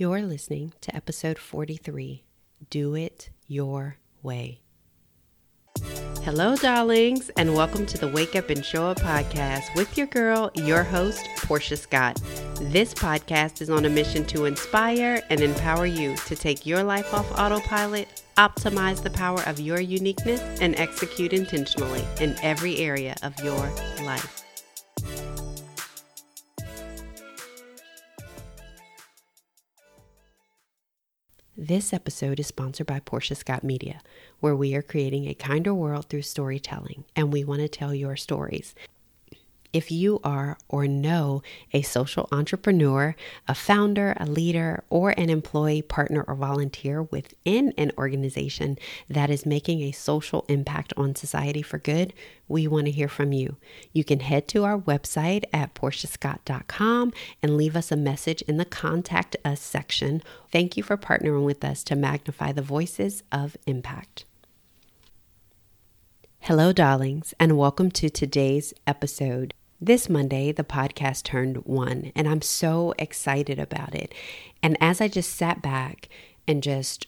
You're listening to episode 43 Do It Your Way. Hello, darlings, and welcome to the Wake Up and Show Up podcast with your girl, your host, Portia Scott. This podcast is on a mission to inspire and empower you to take your life off autopilot, optimize the power of your uniqueness, and execute intentionally in every area of your life. This episode is sponsored by Portia Scott Media, where we are creating a kinder world through storytelling, and we want to tell your stories. If you are or know a social entrepreneur, a founder, a leader, or an employee, partner, or volunteer within an organization that is making a social impact on society for good, we want to hear from you. You can head to our website at portiascott.com and leave us a message in the contact us section. Thank you for partnering with us to magnify the voices of impact. Hello, darlings, and welcome to today's episode. This Monday, the podcast turned one, and I'm so excited about it. And as I just sat back and just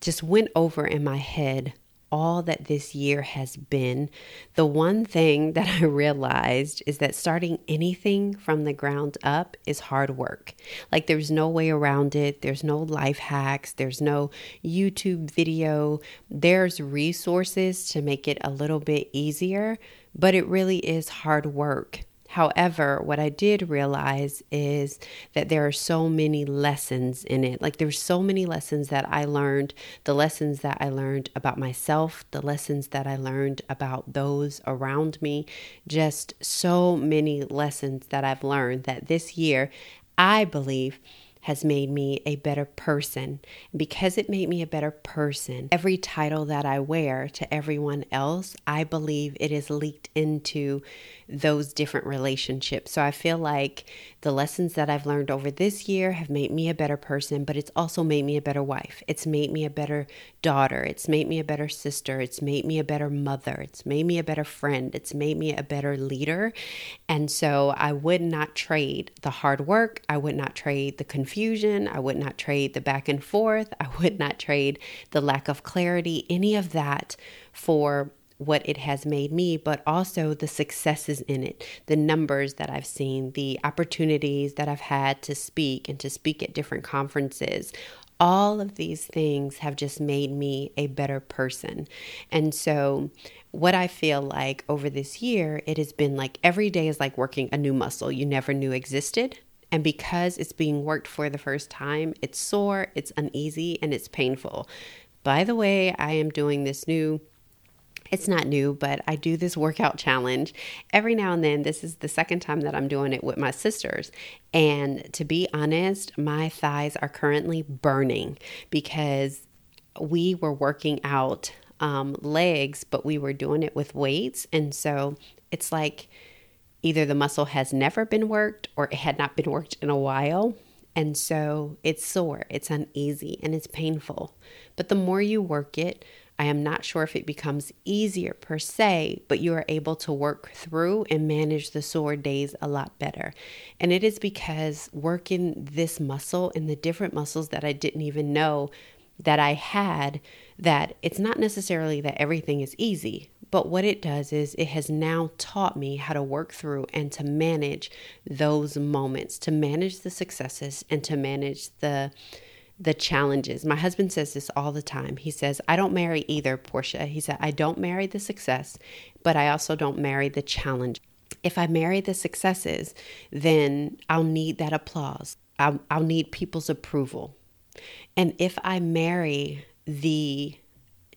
just went over in my head all that this year has been, the one thing that I realized is that starting anything from the ground up is hard work. Like there's no way around it. There's no life hacks. There's no YouTube video. There's resources to make it a little bit easier, but it really is hard work. However, what I did realize is that there are so many lessons in it. Like there's so many lessons that I learned, the lessons that I learned about myself, the lessons that I learned about those around me, just so many lessons that I've learned that this year I believe has made me a better person. Because it made me a better person, every title that I wear to everyone else, I believe it is leaked into those different relationships. So I feel like the lessons that I've learned over this year have made me a better person, but it's also made me a better wife. It's made me a better daughter. It's made me a better sister. It's made me a better mother. It's made me a better friend. It's made me a better leader. And so I would not trade the hard work. I would not trade the confusion. I would not trade the back and forth. I would not trade the lack of clarity, any of that for what it has made me, but also the successes in it, the numbers that I've seen, the opportunities that I've had to speak and to speak at different conferences. All of these things have just made me a better person. And so, what I feel like over this year, it has been like every day is like working a new muscle you never knew existed. And because it's being worked for the first time, it's sore, it's uneasy, and it's painful. By the way, I am doing this new it's not new, but I do this workout challenge every now and then. This is the second time that I'm doing it with my sisters. And to be honest, my thighs are currently burning because we were working out um, legs, but we were doing it with weights. And so it's like either the muscle has never been worked or it had not been worked in a while. And so it's sore, it's uneasy, and it's painful. But the more you work it, I am not sure if it becomes easier per se, but you are able to work through and manage the sore days a lot better. And it is because working this muscle and the different muscles that I didn't even know that I had, that it's not necessarily that everything is easy, but what it does is it has now taught me how to work through and to manage those moments, to manage the successes and to manage the the challenges. My husband says this all the time. He says, I don't marry either, Portia. He said, I don't marry the success, but I also don't marry the challenge. If I marry the successes, then I'll need that applause. I'll, I'll need people's approval. And if I marry the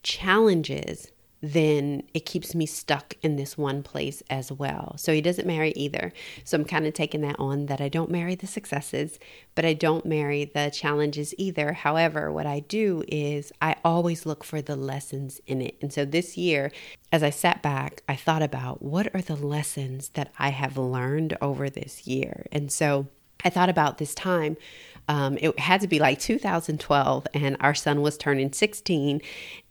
challenges, then it keeps me stuck in this one place as well. So he doesn't marry either. So I'm kind of taking that on that I don't marry the successes, but I don't marry the challenges either. However, what I do is I always look for the lessons in it. And so this year, as I sat back, I thought about what are the lessons that I have learned over this year. And so I thought about this time um, it had to be like 2012, and our son was turning 16.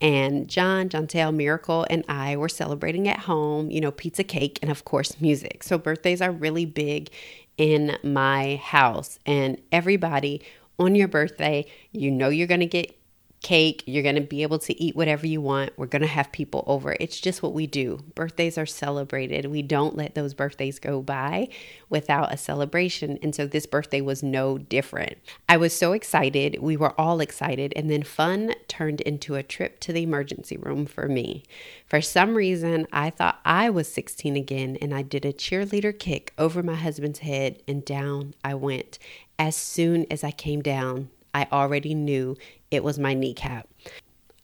And John, Jontel, Miracle, and I were celebrating at home, you know, pizza, cake, and of course, music. So birthdays are really big in my house, and everybody on your birthday. You know you're going to get cake. You're going to be able to eat whatever you want. We're going to have people over. It's just what we do. Birthdays are celebrated. We don't let those birthdays go by without a celebration. And so this birthday was no different. I was so excited. We were all excited. And then fun turned into a trip to the emergency room for me. For some reason, I thought I was 16 again and I did a cheerleader kick over my husband's head and down I went. As soon as I came down, I already knew it was my kneecap.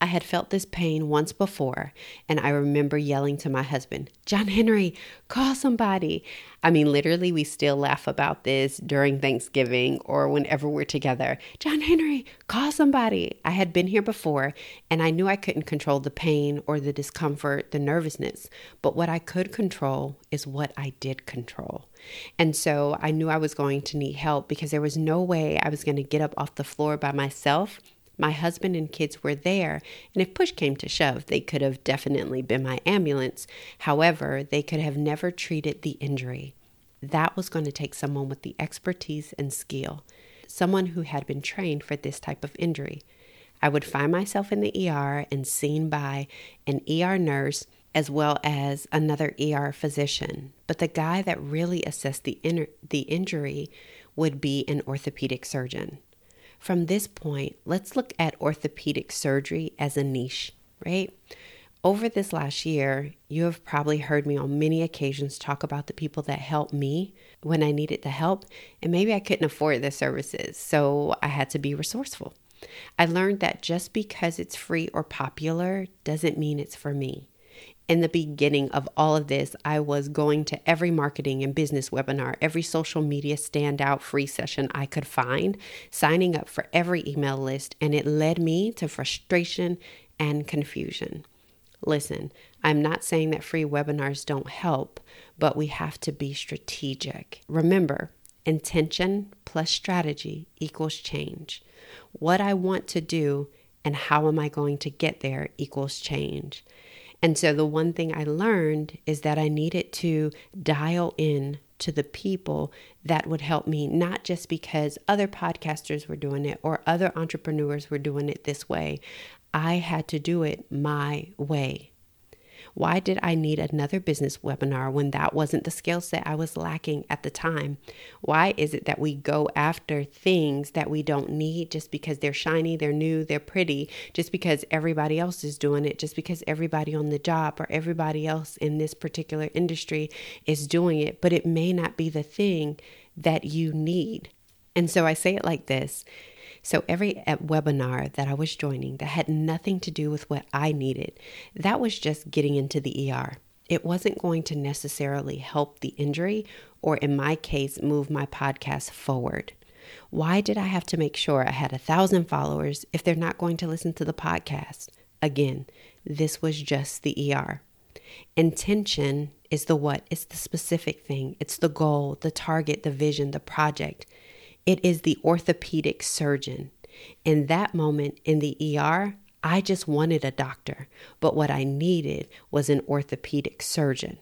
I had felt this pain once before, and I remember yelling to my husband, John Henry, call somebody. I mean, literally, we still laugh about this during Thanksgiving or whenever we're together. John Henry, call somebody. I had been here before, and I knew I couldn't control the pain or the discomfort, the nervousness. But what I could control is what I did control. And so I knew I was going to need help because there was no way I was going to get up off the floor by myself my husband and kids were there, and if push came to shove, they could have definitely been my ambulance. However, they could have never treated the injury. That was going to take someone with the expertise and skill, someone who had been trained for this type of injury. I would find myself in the ER and seen by an ER nurse as well as another ER physician. But the guy that really assessed the, in- the injury would be an orthopedic surgeon. From this point, let's look at orthopedic surgery as a niche, right? Over this last year, you have probably heard me on many occasions talk about the people that helped me when I needed the help, and maybe I couldn't afford the services, so I had to be resourceful. I learned that just because it's free or popular doesn't mean it's for me in the beginning of all of this, I was going to every marketing and business webinar, every social media standout free session I could find, signing up for every email list, and it led me to frustration and confusion. Listen, I'm not saying that free webinars don't help, but we have to be strategic. Remember, intention plus strategy equals change. What I want to do and how am I going to get there equals change. And so the one thing I learned is that I needed to dial in to the people that would help me, not just because other podcasters were doing it or other entrepreneurs were doing it this way. I had to do it my way. Why did I need another business webinar when that wasn't the skill set I was lacking at the time? Why is it that we go after things that we don't need just because they're shiny, they're new, they're pretty, just because everybody else is doing it, just because everybody on the job or everybody else in this particular industry is doing it, but it may not be the thing that you need? And so I say it like this so every webinar that I was joining that had nothing to do with what I needed, that was just getting into the ER. It wasn't going to necessarily help the injury or, in my case, move my podcast forward. Why did I have to make sure I had a thousand followers if they're not going to listen to the podcast? Again, this was just the ER. Intention is the what, it's the specific thing, it's the goal, the target, the vision, the project. It is the orthopedic surgeon. In that moment in the ER, I just wanted a doctor, but what I needed was an orthopedic surgeon.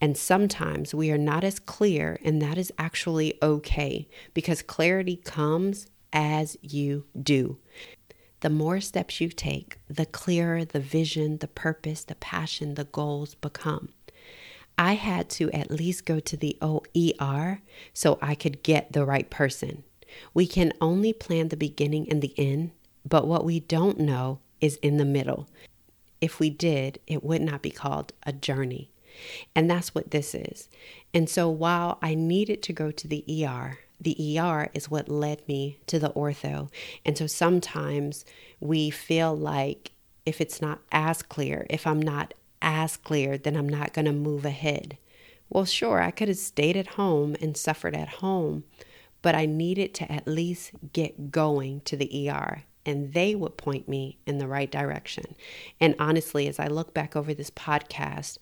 And sometimes we are not as clear, and that is actually okay because clarity comes as you do. The more steps you take, the clearer the vision, the purpose, the passion, the goals become. I had to at least go to the OER so I could get the right person. We can only plan the beginning and the end, but what we don't know is in the middle. If we did, it would not be called a journey. And that's what this is. And so while I needed to go to the ER, the ER is what led me to the ortho. And so sometimes we feel like if it's not as clear, if I'm not as clear, then I'm not going to move ahead. Well, sure, I could have stayed at home and suffered at home, but I needed to at least get going to the ER and they would point me in the right direction. And honestly, as I look back over this podcast,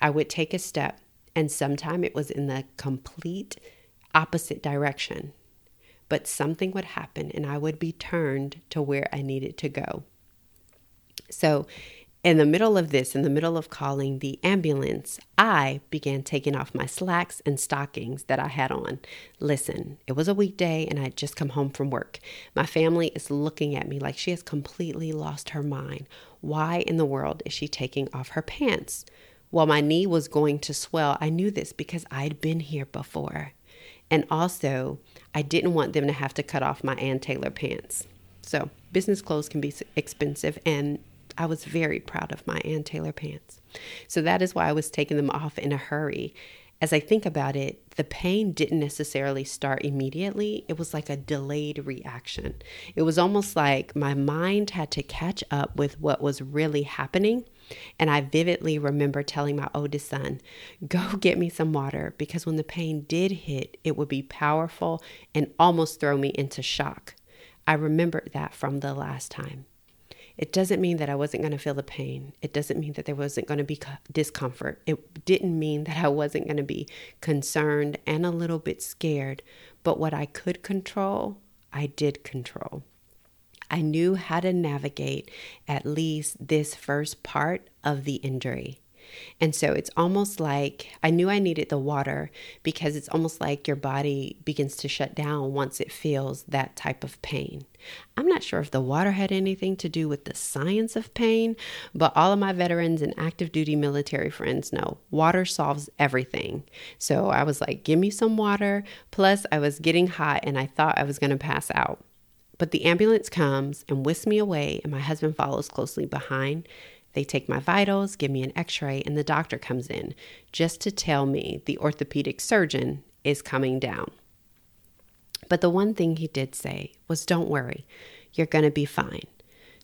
I would take a step and sometime it was in the complete opposite direction. But something would happen and I would be turned to where I needed to go. So In the middle of this, in the middle of calling the ambulance, I began taking off my slacks and stockings that I had on. Listen, it was a weekday and I had just come home from work. My family is looking at me like she has completely lost her mind. Why in the world is she taking off her pants? While my knee was going to swell, I knew this because I'd been here before. And also, I didn't want them to have to cut off my Ann Taylor pants. So, business clothes can be expensive, and I was very proud of my Ann Taylor pants. So that is why I was taking them off in a hurry. As I think about it, the pain didn't necessarily start immediately. It was like a delayed reaction. It was almost like my mind had to catch up with what was really happening. And I vividly remember telling my oldest son, Go get me some water because when the pain did hit, it would be powerful and almost throw me into shock. I remembered that from the last time. It doesn't mean that I wasn't going to feel the pain. It doesn't mean that there wasn't going to be discomfort. It didn't mean that I wasn't going to be concerned and a little bit scared. But what I could control, I did control. I knew how to navigate at least this first part of the injury. And so it's almost like I knew I needed the water because it's almost like your body begins to shut down once it feels that type of pain. I'm not sure if the water had anything to do with the science of pain, but all of my veterans and active duty military friends know water solves everything. So I was like, give me some water. Plus, I was getting hot and I thought I was going to pass out. But the ambulance comes and whisks me away, and my husband follows closely behind. They take my vitals, give me an x ray, and the doctor comes in just to tell me the orthopedic surgeon is coming down. But the one thing he did say was, Don't worry, you're going to be fine.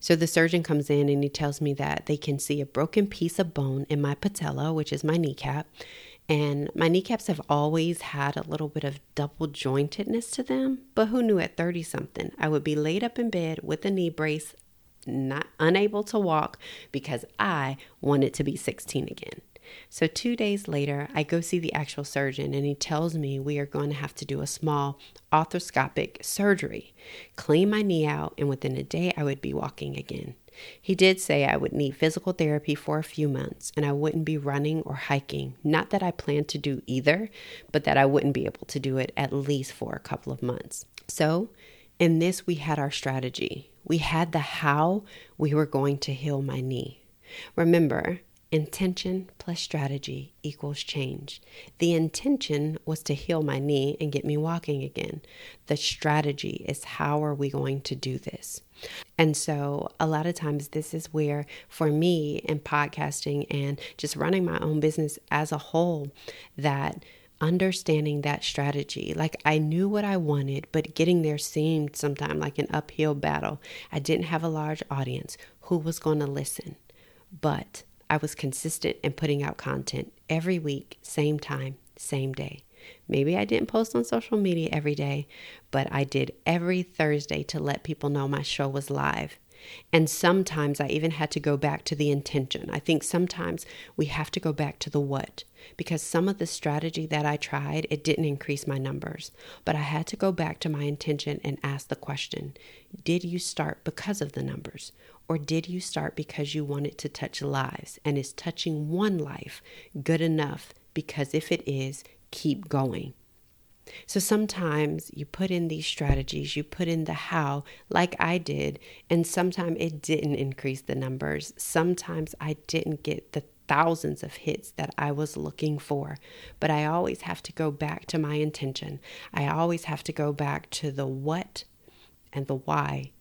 So the surgeon comes in and he tells me that they can see a broken piece of bone in my patella, which is my kneecap. And my kneecaps have always had a little bit of double jointedness to them, but who knew at 30 something I would be laid up in bed with a knee brace not unable to walk because I wanted to be 16 again. So, two days later, I go see the actual surgeon, and he tells me we are going to have to do a small arthroscopic surgery, clean my knee out, and within a day, I would be walking again. He did say I would need physical therapy for a few months and I wouldn't be running or hiking. Not that I plan to do either, but that I wouldn't be able to do it at least for a couple of months. So, in this, we had our strategy. We had the how we were going to heal my knee. Remember, intention plus strategy equals change. The intention was to heal my knee and get me walking again. The strategy is how are we going to do this? And so, a lot of times, this is where, for me in podcasting and just running my own business as a whole, that understanding that strategy. Like I knew what I wanted, but getting there seemed sometimes like an uphill battle. I didn't have a large audience who was going to listen, but I was consistent in putting out content every week, same time, same day. Maybe I didn't post on social media every day, but I did every Thursday to let people know my show was live. And sometimes I even had to go back to the intention. I think sometimes we have to go back to the what because some of the strategy that I tried, it didn't increase my numbers. But I had to go back to my intention and ask the question Did you start because of the numbers? Or did you start because you wanted to touch lives? And is touching one life good enough? Because if it is, keep going. So sometimes you put in these strategies, you put in the how, like I did, and sometimes it didn't increase the numbers. Sometimes I didn't get the thousands of hits that I was looking for. But I always have to go back to my intention. I always have to go back to the what and the why.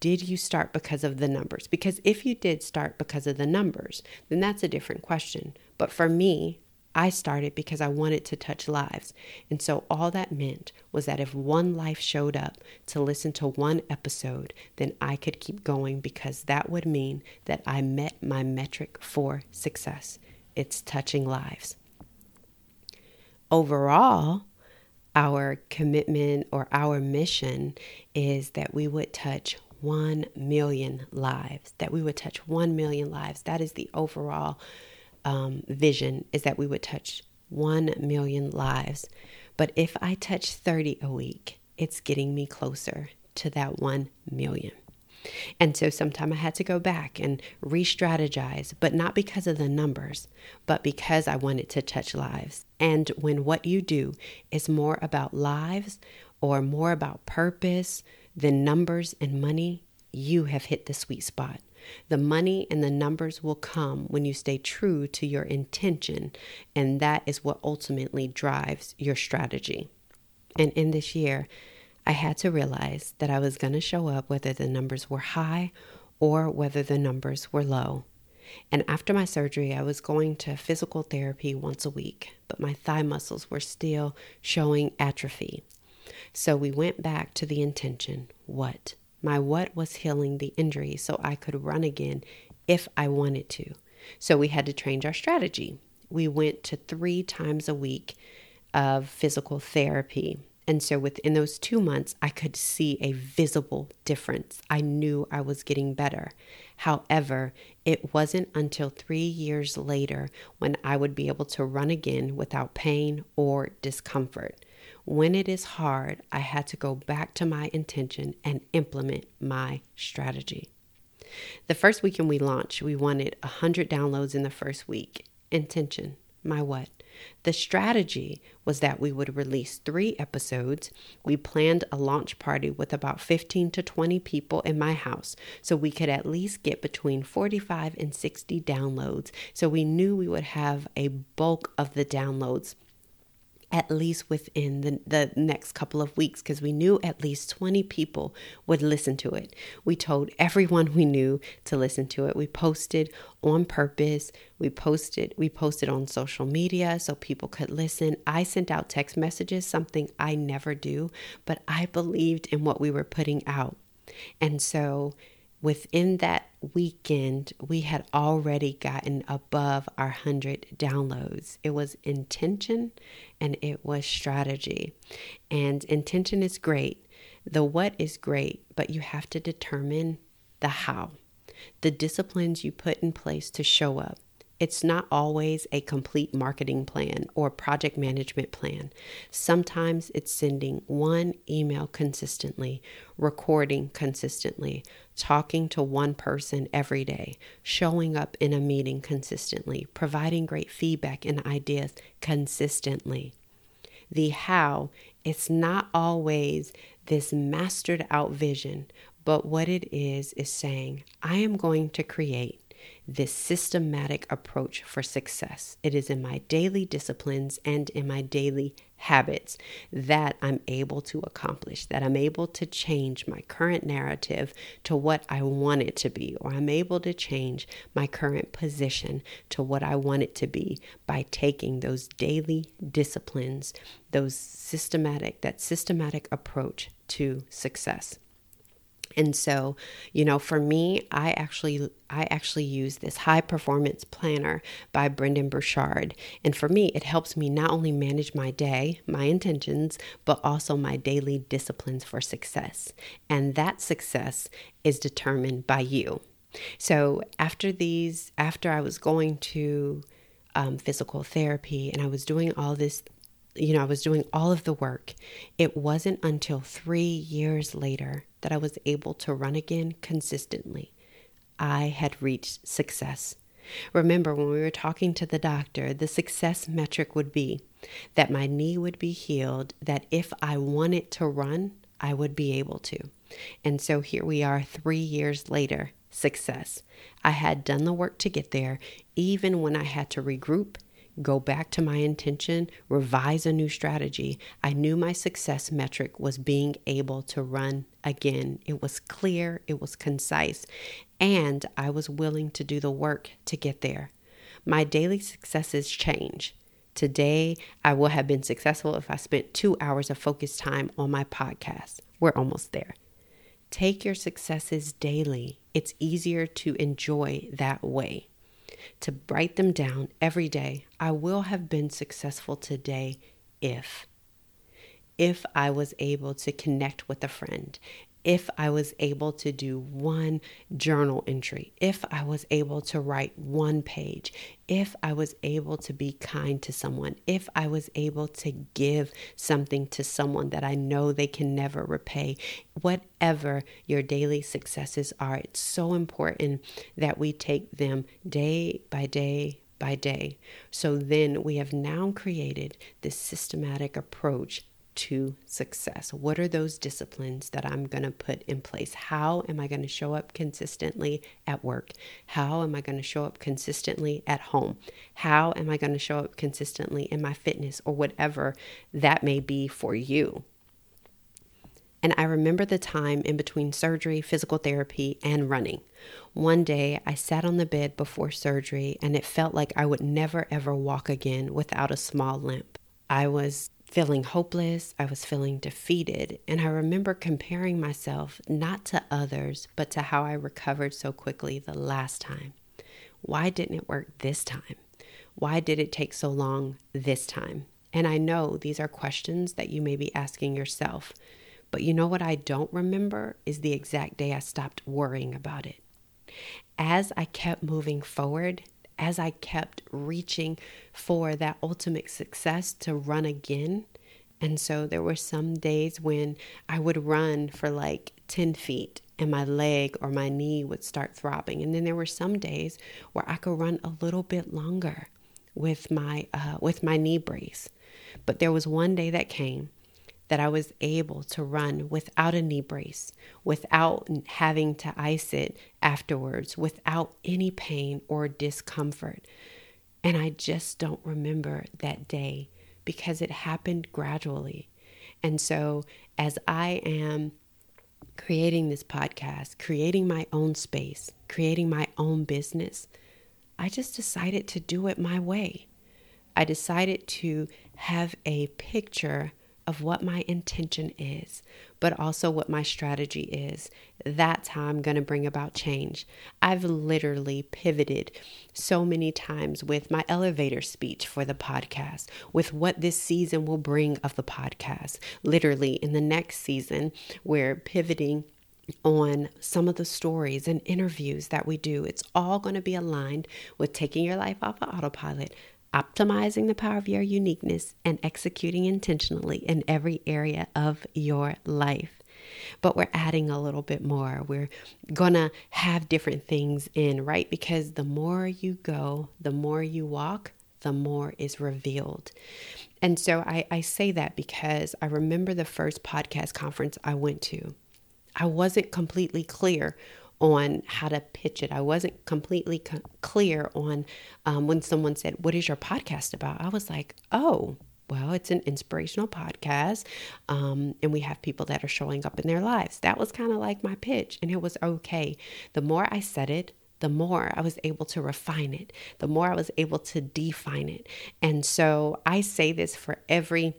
Did you start because of the numbers? Because if you did start because of the numbers, then that's a different question. But for me, I started because I wanted to touch lives. And so all that meant was that if one life showed up to listen to one episode, then I could keep going because that would mean that I met my metric for success. It's touching lives. Overall, our commitment or our mission is that we would touch 1 million lives, that we would touch 1 million lives. That is the overall um, vision is that we would touch 1 million lives. But if I touch 30 a week, it's getting me closer to that 1 million. And so sometimes I had to go back and re strategize, but not because of the numbers, but because I wanted to touch lives. And when what you do is more about lives or more about purpose than numbers and money, you have hit the sweet spot. The money and the numbers will come when you stay true to your intention, and that is what ultimately drives your strategy. And in this year, I had to realize that I was going to show up whether the numbers were high or whether the numbers were low. And after my surgery, I was going to physical therapy once a week, but my thigh muscles were still showing atrophy. So we went back to the intention what? My what was healing the injury so I could run again if I wanted to. So we had to change our strategy. We went to three times a week of physical therapy. And so within those two months, I could see a visible difference. I knew I was getting better. However, it wasn't until three years later when I would be able to run again without pain or discomfort. When it is hard, I had to go back to my intention and implement my strategy. The first weekend we launched, we wanted 100 downloads in the first week. Intention, my what? The strategy was that we would release three episodes. We planned a launch party with about 15 to 20 people in my house so we could at least get between 45 and 60 downloads. So we knew we would have a bulk of the downloads at least within the, the next couple of weeks because we knew at least 20 people would listen to it. We told everyone we knew to listen to it. We posted on purpose. We posted we posted on social media so people could listen. I sent out text messages, something I never do, but I believed in what we were putting out. And so within that weekend, we had already gotten above our 100 downloads. It was intention and it was strategy. And intention is great. The what is great, but you have to determine the how, the disciplines you put in place to show up. It's not always a complete marketing plan or project management plan. Sometimes it's sending one email consistently, recording consistently, talking to one person every day, showing up in a meeting consistently, providing great feedback and ideas consistently. The how, it's not always this mastered out vision, but what it is is saying, I am going to create this systematic approach for success. It is in my daily disciplines and in my daily habits that I'm able to accomplish, that I'm able to change my current narrative to what I want it to be, or I'm able to change my current position to what I want it to be by taking those daily disciplines, those systematic, that systematic approach to success. And so, you know, for me, I actually I actually use this high performance planner by Brendon Burchard. And for me, it helps me not only manage my day, my intentions, but also my daily disciplines for success. And that success is determined by you. So after these, after I was going to um, physical therapy and I was doing all this you know, I was doing all of the work. It wasn't until three years later that I was able to run again consistently. I had reached success. Remember, when we were talking to the doctor, the success metric would be that my knee would be healed, that if I wanted to run, I would be able to. And so here we are three years later success. I had done the work to get there, even when I had to regroup go back to my intention, revise a new strategy, I knew my success metric was being able to run again. It was clear, it was concise, and I was willing to do the work to get there. My daily successes change. Today, I will have been successful if I spent two hours of focused time on my podcast. We're almost there. Take your successes daily. It's easier to enjoy that way to write them down every day. I will have been successful today if. If I was able to connect with a friend, if I was able to do one journal entry, if I was able to write one page, if I was able to be kind to someone, if I was able to give something to someone that I know they can never repay, whatever your daily successes are, it's so important that we take them day by day by day. So then we have now created this systematic approach to success? What are those disciplines that I'm going to put in place? How am I going to show up consistently at work? How am I going to show up consistently at home? How am I going to show up consistently in my fitness or whatever that may be for you? And I remember the time in between surgery, physical therapy, and running. One day I sat on the bed before surgery and it felt like I would never ever walk again without a small limp. I was feeling hopeless, I was feeling defeated, and I remember comparing myself not to others, but to how I recovered so quickly the last time. Why didn't it work this time? Why did it take so long this time? And I know these are questions that you may be asking yourself, but you know what I don't remember is the exact day I stopped worrying about it. As I kept moving forward, as I kept reaching for that ultimate success to run again. And so there were some days when I would run for like 10 feet and my leg or my knee would start throbbing. And then there were some days where I could run a little bit longer with my uh, with my knee brace. But there was one day that came that I was able to run without a knee brace, without having to ice it afterwards, without any pain or discomfort. And I just don't remember that day because it happened gradually. And so, as I am creating this podcast, creating my own space, creating my own business, I just decided to do it my way. I decided to have a picture of what my intention is, but also what my strategy is. That's how I'm going to bring about change. I've literally pivoted so many times with my elevator speech for the podcast, with what this season will bring of the podcast. Literally, in the next season, we're pivoting on some of the stories and interviews that we do. It's all going to be aligned with taking your life off of autopilot, optimizing the power of your uniqueness and executing intentionally in every area of your life. But we're adding a little bit more. We're to have different things in, right? Because the more you go, the more you walk, the more is revealed. And so I, I say that because I remember the first podcast conference I went to. I wasn't completely clear on how to pitch it. I wasn't completely co- clear on um, when someone said, What is your podcast about? I was like, Oh, well, it's an inspirational podcast, um, and we have people that are showing up in their lives. That was kind of like my pitch, and it was okay. The more I said it, the more I was able to refine it, the more I was able to define it. And so I say this for every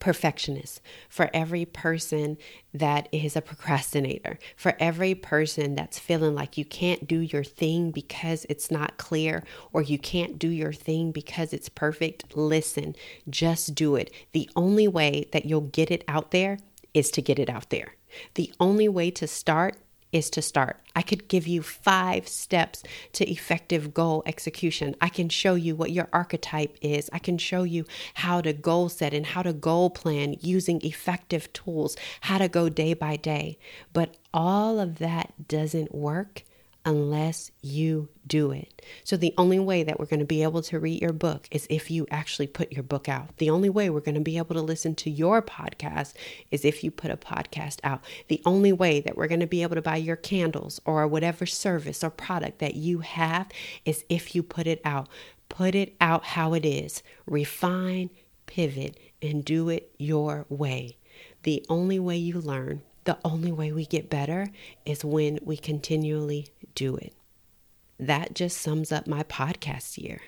perfectionist, for every person that is a procrastinator, for every person that's feeling like you can't do your thing because it's not clear or you can't do your thing because it's perfect, listen, just do it. The only way that you'll get it out there is to get it out there. The only way to start is to start. I could give you five steps to effective goal execution. I can show you what your archetype is. I can show you how to goal set and how to goal plan using effective tools, how to go day by day. But all of that doesn't work unless you do it. So, the only way that we're going to be able to read your book is if you actually put your book out. The only way we're going to be able to listen to your podcast is if you put a podcast out. The only way that we're going to be able to buy your candles or whatever service or product that you have is if you put it out. Put it out how it is. Refine, pivot, and do it your way. The only way you learn the only way we get better is when we continually do it. That just sums up my podcast year.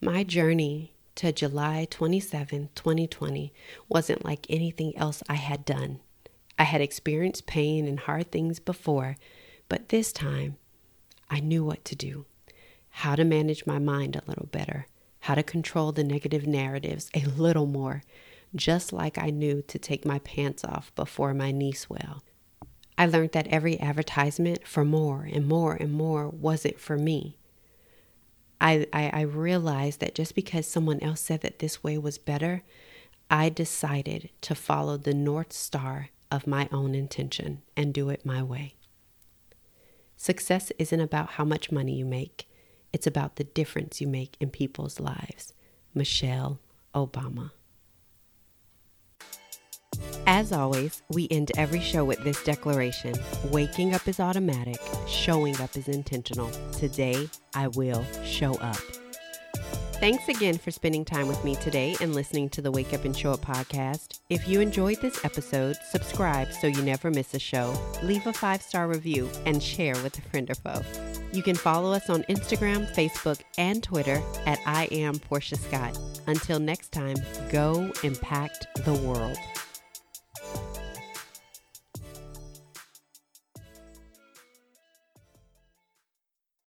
My journey to July 27, 2020 wasn't like anything else I had done. I had experienced pain and hard things before, but this time I knew what to do how to manage my mind a little better, how to control the negative narratives a little more, just like I knew to take my pants off before my knee swell. I learned that every advertisement for more and more and more wasn't for me. I, I, I realized that just because someone else said that this way was better, I decided to follow the North Star of my own intention and do it my way. Success isn't about how much money you make, it's about the difference you make in people's lives. Michelle Obama. As always, we end every show with this declaration Waking up is automatic, showing up is intentional. Today, I will show up. Thanks again for spending time with me today and listening to the Wake Up and Show Up podcast. If you enjoyed this episode, subscribe so you never miss a show, leave a five star review, and share with a friend or foe. You can follow us on Instagram, Facebook, and Twitter at I am Portia Scott. Until next time, go impact the world.